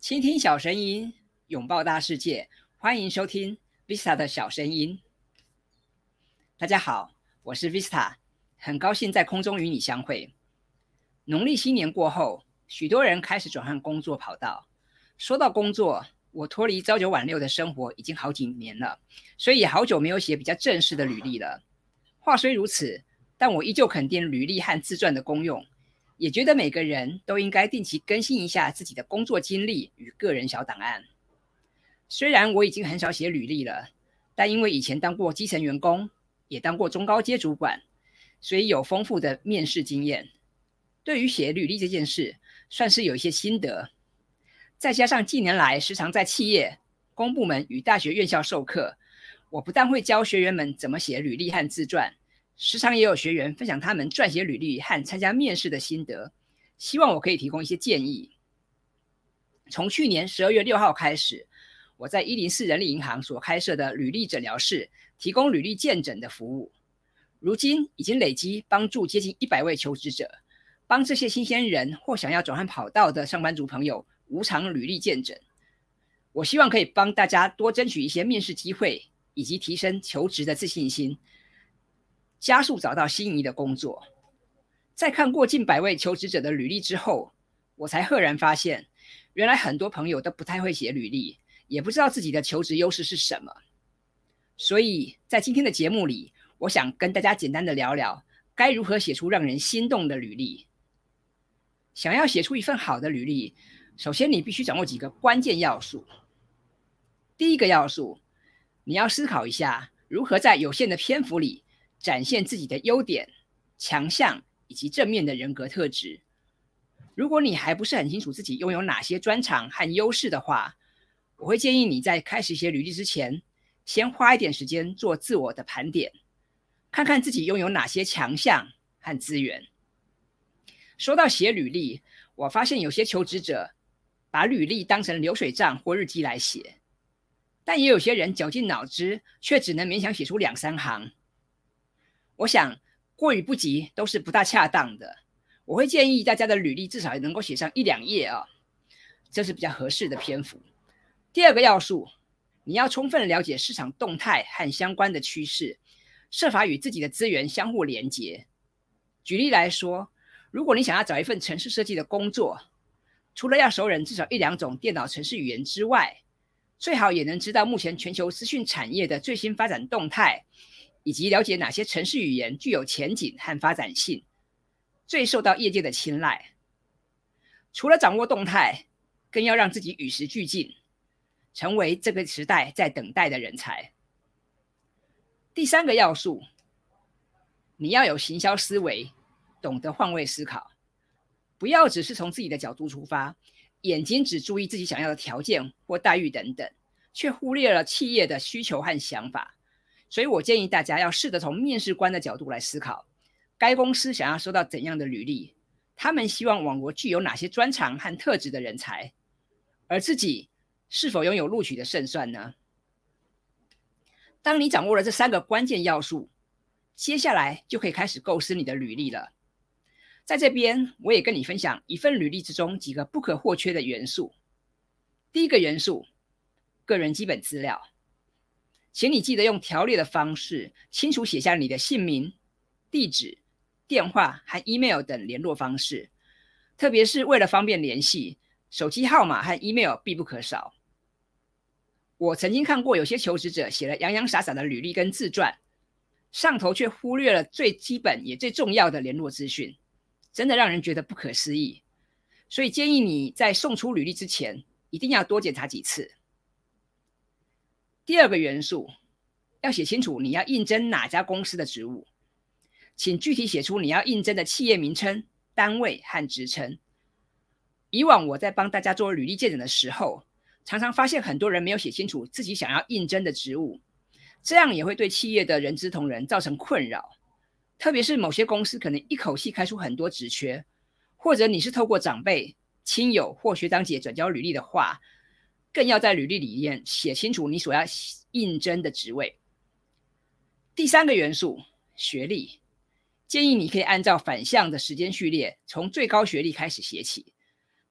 倾听小声音，拥抱大世界，欢迎收听 Vista 的小声音。大家好，我是 Vista，很高兴在空中与你相会。农历新年过后，许多人开始转换工作跑道。说到工作，我脱离朝九晚六的生活已经好几年了，所以也好久没有写比较正式的履历了。话虽如此，但我依旧肯定履历和自传的功用。也觉得每个人都应该定期更新一下自己的工作经历与个人小档案。虽然我已经很少写履历了，但因为以前当过基层员工，也当过中高阶主管，所以有丰富的面试经验。对于写履历这件事，算是有一些心得。再加上近年来时常在企业、公部门与大学院校授课，我不但会教学员们怎么写履历和自传。时常也有学员分享他们撰写履历和参加面试的心得，希望我可以提供一些建议。从去年十二月六号开始，我在一零四人力银行所开设的履历诊疗室提供履历见诊的服务，如今已经累积帮助接近一百位求职者，帮这些新鲜人或想要转换跑道的上班族朋友无偿履历见诊。我希望可以帮大家多争取一些面试机会，以及提升求职的自信心。加速找到心仪的工作。在看过近百位求职者的履历之后，我才赫然发现，原来很多朋友都不太会写履历，也不知道自己的求职优势是什么。所以在今天的节目里，我想跟大家简单的聊聊，该如何写出让人心动的履历。想要写出一份好的履历，首先你必须掌握几个关键要素。第一个要素，你要思考一下，如何在有限的篇幅里。展现自己的优点、强项以及正面的人格特质。如果你还不是很清楚自己拥有哪些专长和优势的话，我会建议你在开始写履历之前，先花一点时间做自我的盘点，看看自己拥有哪些强项和资源。说到写履历，我发现有些求职者把履历当成流水账或日记来写，但也有些人绞尽脑汁，却只能勉强写出两三行。我想过与不及都是不大恰当的。我会建议大家的履历至少能够写上一两页啊，这是比较合适的篇幅。第二个要素，你要充分了解市场动态和相关的趋势，设法与自己的资源相互连接。举例来说，如果你想要找一份城市设计的工作，除了要熟人至少一两种电脑程式语言之外，最好也能知道目前全球资讯产业的最新发展动态。以及了解哪些城市语言具有前景和发展性，最受到业界的青睐。除了掌握动态，更要让自己与时俱进，成为这个时代在等待的人才。第三个要素，你要有行销思维，懂得换位思考，不要只是从自己的角度出发，眼睛只注意自己想要的条件或待遇等等，却忽略了企业的需求和想法。所以我建议大家要试着从面试官的角度来思考，该公司想要收到怎样的履历，他们希望网罗具有哪些专长和特质的人才，而自己是否拥有录取的胜算呢？当你掌握了这三个关键要素，接下来就可以开始构思你的履历了。在这边，我也跟你分享一份履历之中几个不可或缺的元素。第一个元素，个人基本资料。请你记得用条列的方式，清楚写下你的姓名、地址、电话和 email 等联络方式，特别是为了方便联系，手机号码和 email 必不可少。我曾经看过有些求职者写了洋洋洒洒的履历跟自传，上头却忽略了最基本也最重要的联络资讯，真的让人觉得不可思议。所以建议你在送出履历之前，一定要多检查几次。第二个元素，要写清楚你要应征哪家公司的职务，请具体写出你要应征的企业名称、单位和职称。以往我在帮大家做履历见诊的时候，常常发现很多人没有写清楚自己想要应征的职务，这样也会对企业的人资同仁造成困扰。特别是某些公司可能一口气开出很多职缺，或者你是透过长辈、亲友或学长姐转交履历的话。更要在履历里面写清楚你所要应征的职位。第三个元素，学历，建议你可以按照反向的时间序列，从最高学历开始写起。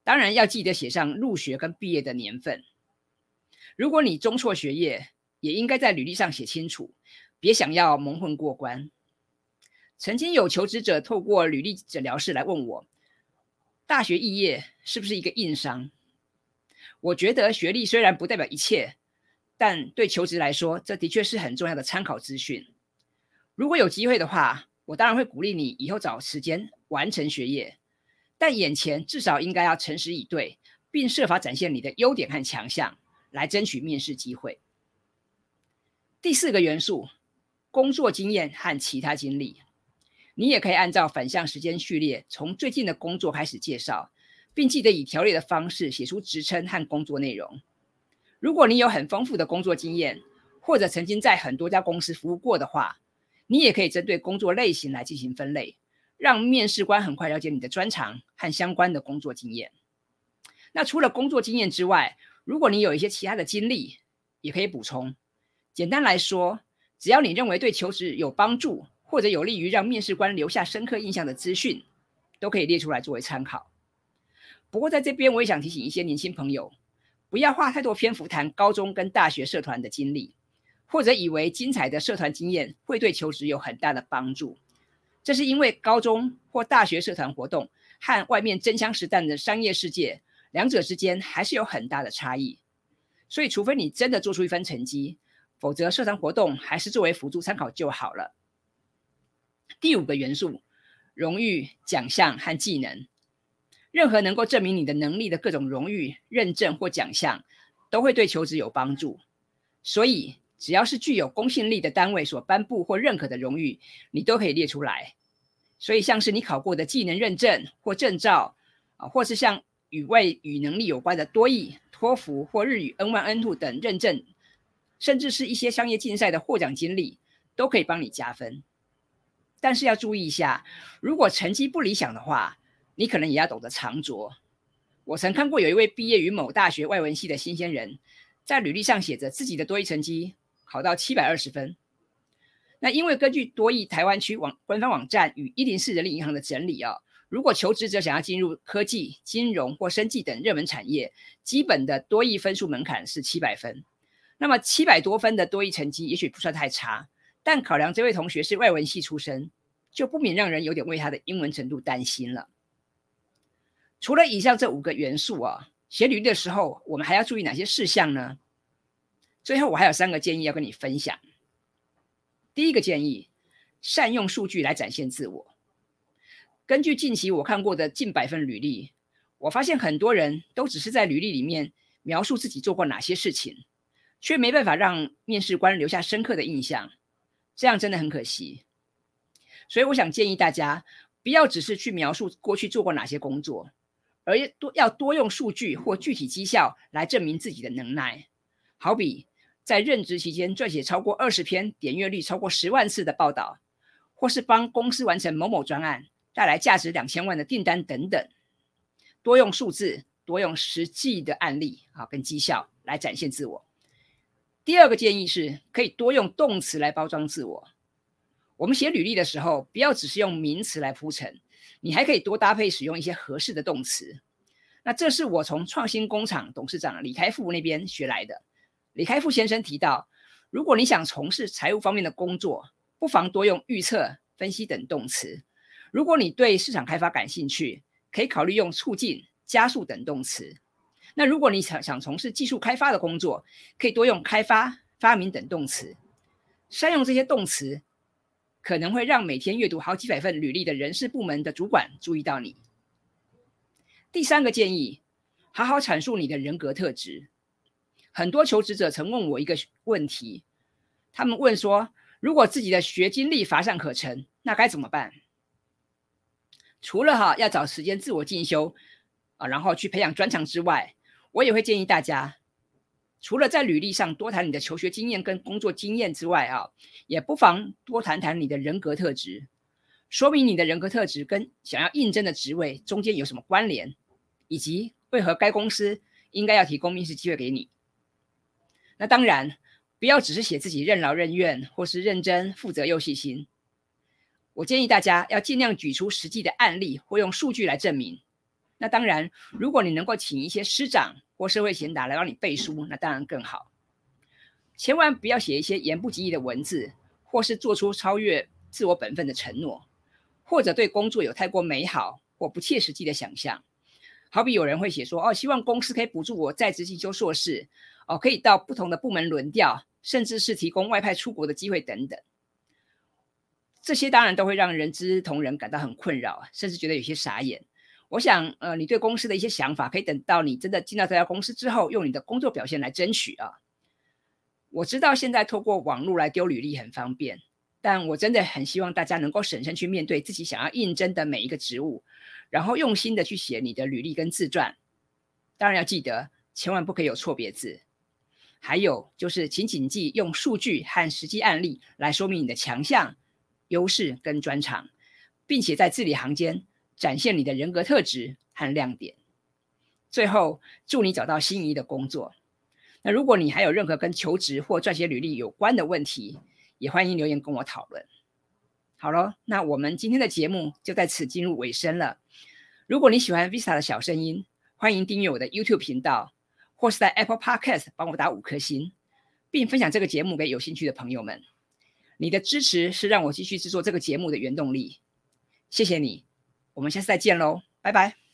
当然要记得写上入学跟毕业的年份。如果你中辍学业，也应该在履历上写清楚，别想要蒙混过关。曾经有求职者透过履历诊疗室来问我，大学肄业是不是一个硬伤？我觉得学历虽然不代表一切，但对求职来说，这的确是很重要的参考资讯。如果有机会的话，我当然会鼓励你以后找时间完成学业，但眼前至少应该要诚实以对，并设法展现你的优点和强项，来争取面试机会。第四个元素，工作经验和其他经历，你也可以按照反向时间序列，从最近的工作开始介绍，并记得以条列的方式写出职称和工作内容。如果你有很丰富的工作经验，或者曾经在很多家公司服务过的话，你也可以针对工作类型来进行分类，让面试官很快了解你的专长和相关的工作经验。那除了工作经验之外，如果你有一些其他的经历，也可以补充。简单来说，只要你认为对求职有帮助，或者有利于让面试官留下深刻印象的资讯，都可以列出来作为参考。不过在这边，我也想提醒一些年轻朋友，不要花太多篇幅谈高中跟大学社团的经历，或者以为精彩的社团经验会对求职有很大的帮助。这是因为高中或大学社团活动和外面真枪实弹的商业世界，两者之间还是有很大的差异。所以，除非你真的做出一番成绩，否则，社团活动还是作为辅助参考就好了。第五个元素，荣誉、奖项和技能，任何能够证明你的能力的各种荣誉、认证或奖项，都会对求职有帮助。所以，只要是具有公信力的单位所颁布或认可的荣誉，你都可以列出来。所以，像是你考过的技能认证或证照啊，或是像与外语能力有关的多益、托福或日语 N1、N2 等认证。甚至是一些商业竞赛的获奖经历，都可以帮你加分。但是要注意一下，如果成绩不理想的话，你可能也要懂得藏拙。我曾看过有一位毕业于某大学外文系的新鲜人，在履历上写着自己的多益成绩考到七百二十分。那因为根据多益台湾区网官方网站与一零四人力银行的整理啊，如果求职者想要进入科技、金融或生技等热门产业，基本的多益分数门槛是七百分。那么七百多分的多益成绩也许不算太差，但考量这位同学是外文系出身，就不免让人有点为他的英文程度担心了。除了以上这五个元素啊，写履历的时候我们还要注意哪些事项呢？最后我还有三个建议要跟你分享。第一个建议，善用数据来展现自我。根据近期我看过的近百份履历，我发现很多人都只是在履历里面描述自己做过哪些事情。却没办法让面试官留下深刻的印象，这样真的很可惜。所以我想建议大家，不要只是去描述过去做过哪些工作，而多要多用数据或具体绩效来证明自己的能耐。好比在任职期间撰写超过二十篇点阅率超过十万次的报道，或是帮公司完成某某专案，带来价值两千万的订单等等。多用数字，多用实际的案例啊，跟绩效来展现自我。第二个建议是，可以多用动词来包装自我。我们写履历的时候，不要只是用名词来铺陈，你还可以多搭配使用一些合适的动词。那这是我从创新工厂董事长李开复那边学来的。李开复先生提到，如果你想从事财务方面的工作，不妨多用预测、分析等动词。如果你对市场开发感兴趣，可以考虑用促进、加速等动词。那如果你想想从事技术开发的工作，可以多用开发、发明等动词。善用这些动词，可能会让每天阅读好几百份履历的人事部门的主管注意到你。第三个建议，好好阐述你的人格特质。很多求职者曾问我一个问题，他们问说，如果自己的学经历乏善可陈，那该怎么办？除了哈要找时间自我进修啊，然后去培养专长之外，我也会建议大家，除了在履历上多谈你的求学经验跟工作经验之外啊，也不妨多谈谈你的人格特质，说明你的人格特质跟想要应征的职位中间有什么关联，以及为何该公司应该要提供面试机会给你。那当然，不要只是写自己任劳任怨或是认真负责又细心。我建议大家要尽量举出实际的案例或用数据来证明。那当然，如果你能够请一些师长或社会贤达来帮你背书，那当然更好。千万不要写一些言不及义的文字，或是做出超越自我本分的承诺，或者对工作有太过美好或不切实际的想象。好比有人会写说：“哦，希望公司可以补助我在职进修硕士，哦，可以到不同的部门轮调，甚至是提供外派出国的机会等等。”这些当然都会让人资同仁感到很困扰，甚至觉得有些傻眼。我想，呃，你对公司的一些想法，可以等到你真的进到这家公司之后，用你的工作表现来争取啊。我知道现在透过网络来丢履历很方便，但我真的很希望大家能够审慎去面对自己想要应征的每一个职务，然后用心的去写你的履历跟自传。当然要记得，千万不可以有错别字。还有就是，请谨记用数据和实际案例来说明你的强项、优势跟专长，并且在字里行间展现你的人格特质和亮点。最后，祝你找到心仪的工作。那如果你还有任何跟求职或撰写履历有关的问题，也欢迎留言跟我讨论。好了，那我们今天的节目就在此进入尾声了。如果你喜欢 Visa 的小声音，欢迎订阅我的 YouTube 频道，或是在 Apple Podcast 帮我打五颗星，并分享这个节目给有兴趣的朋友们。你的支持是让我继续制作这个节目的原动力。谢谢你，我们下次再见喽，拜拜。